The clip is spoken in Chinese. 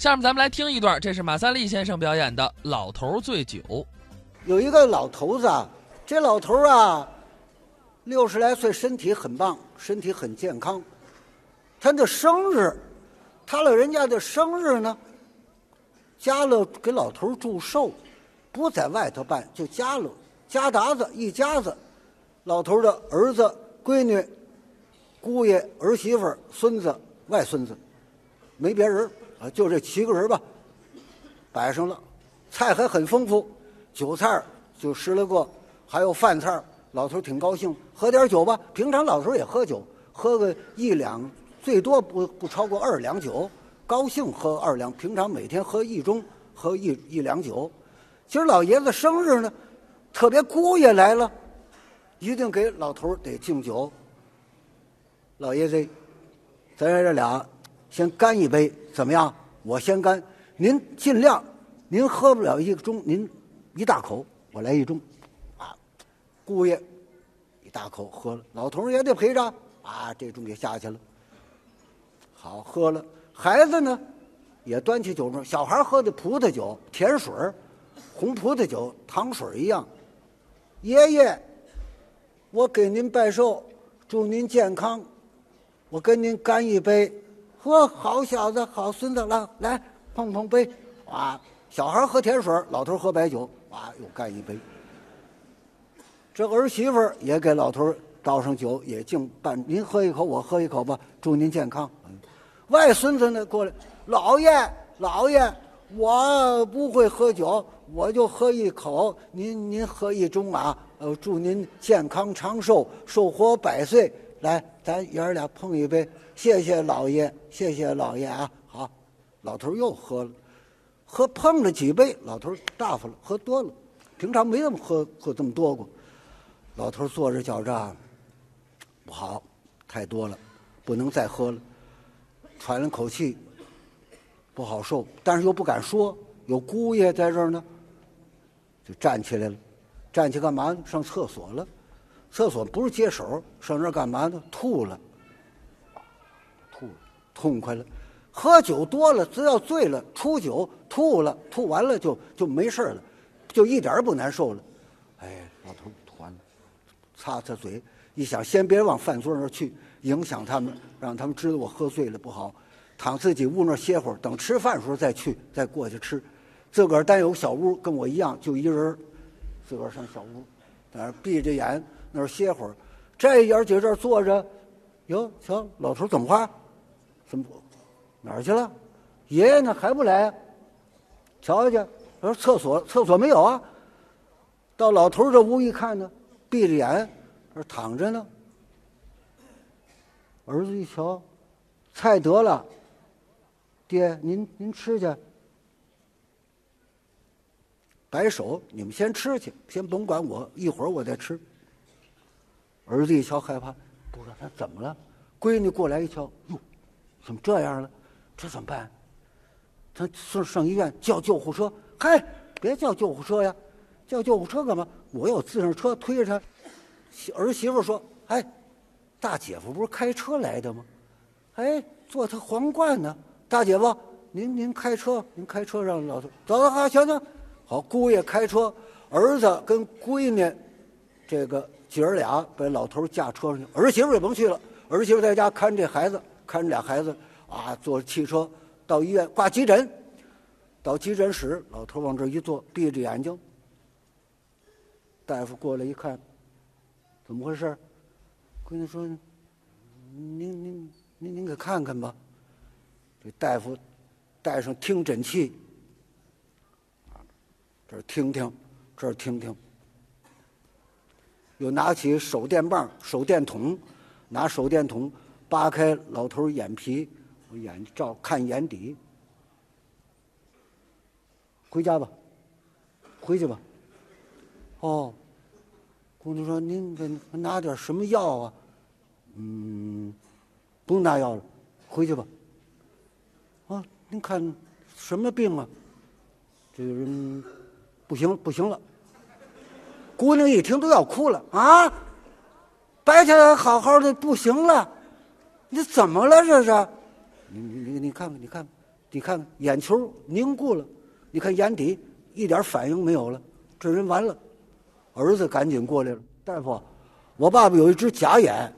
下面咱们来听一段，这是马三立先生表演的《老头醉酒》。有一个老头子啊，这老头啊，六十来岁，身体很棒，身体很健康。他的生日，他老人家的生日呢，家乐给老头祝寿，不在外头办，就家乐家达子一家子，老头的儿子、闺女、姑爷、儿媳妇、孙子、外孙子，没别人啊，就这七个人吧，摆上了，菜还很丰富。酒菜就十来个，还有饭菜老头挺高兴，喝点酒吧。平常老头也喝酒，喝个一两，最多不不超过二两酒。高兴喝二两，平常每天喝一盅，喝一一两酒。今儿老爷子生日呢，特别姑爷来了，一定给老头得敬酒。老爷子，咱这俩先干一杯，怎么样？我先干，您尽量，您喝不了一个盅，您。一大口，我来一盅，啊，姑爷一大口喝了，老头也得陪着，啊，这盅也下去了。好喝了，孩子呢，也端起酒盅，小孩喝的葡萄酒，甜水红葡萄酒，糖水一样。爷爷，我给您拜寿，祝您健康，我跟您干一杯。喝，好小子，好孙子，来来碰碰杯，啊，小孩喝甜水老头喝白酒。哇，又干一杯。这儿媳妇儿也给老头倒上酒，也敬半。您喝一口，我喝一口吧，祝您健康。外孙子呢，过来，老爷，老爷，我不会喝酒，我就喝一口。您您喝一盅啊，呃，祝您健康长寿，寿活百岁。来，咱爷儿俩碰一杯，谢谢老爷，谢谢老爷啊。好，老头又喝了。喝碰了几杯，老头大发了，喝多了，平常没这么喝喝这么多过。老头坐着觉着，不好，太多了，不能再喝了，喘了口气，不好受，但是又不敢说，有姑爷在这儿呢，就站起来了，站起干嘛？上厕所了，厕所不是接手，上这干嘛呢？吐了，吐了，痛快了。喝酒多了，只要醉了，出酒吐了，吐完了就就没事了，就一点不难受了。哎，老头吐完了，擦擦嘴，一想先别往饭桌那去，影响他们，让他们知道我喝醉了不好，躺自己屋那歇会儿，等吃饭时候再去，再过去吃。自个儿单有小屋，跟我一样，就一人自个儿上小屋，在那闭着眼那儿歇会儿。这爷儿姐这儿坐着，哟，瞧老头怎么话？怎么？哪儿去了？爷爷呢？还不来？瞧瞧去，说厕所，厕所没有啊。到老头这屋一看呢，闭着眼，躺着呢。儿子一瞧，菜得了，爹，您您吃去。摆手，你们先吃去，先甭管我，一会儿我再吃。儿子一瞧害怕，不知道他怎么了。闺女过来一瞧，哟，怎么这样了？这怎么办？他上上医院叫救护车。嗨，别叫救护车呀，叫救护车干嘛？我有自行车推着他。儿媳妇说：“哎，大姐夫不是开车来的吗？哎，坐他皇冠呢。大姐夫，您您开车，您开车让老头走走好，行行。好，姑爷开车，儿子跟闺女，这个姐儿俩把老头驾车上去。儿媳妇也甭去了，儿媳妇在家看着这孩子，看着俩孩子。”啊，坐汽车到医院挂急诊，到急诊室，老头往这一坐，闭着眼睛。大夫过来一看，怎么回事？闺女说：“您您您您给看看吧。”这大夫带上听诊器，这儿听听，这儿听听，又拿起手电棒、手电筒，拿手电筒扒开老头眼皮。眼照看眼底，回家吧，回去吧。哦，姑娘说：“您给拿点什么药啊？”嗯，不用拿药了，回去吧。啊，您看什么病啊？这个人不行，不行了。姑娘一听都要哭了啊！白天好好的，不行了，你怎么了？这是？你你你你看看，你看，你看眼球凝固了，你看眼底一点反应没有了，这人完了。儿子赶紧过来了，大夫，我爸爸有一只假眼，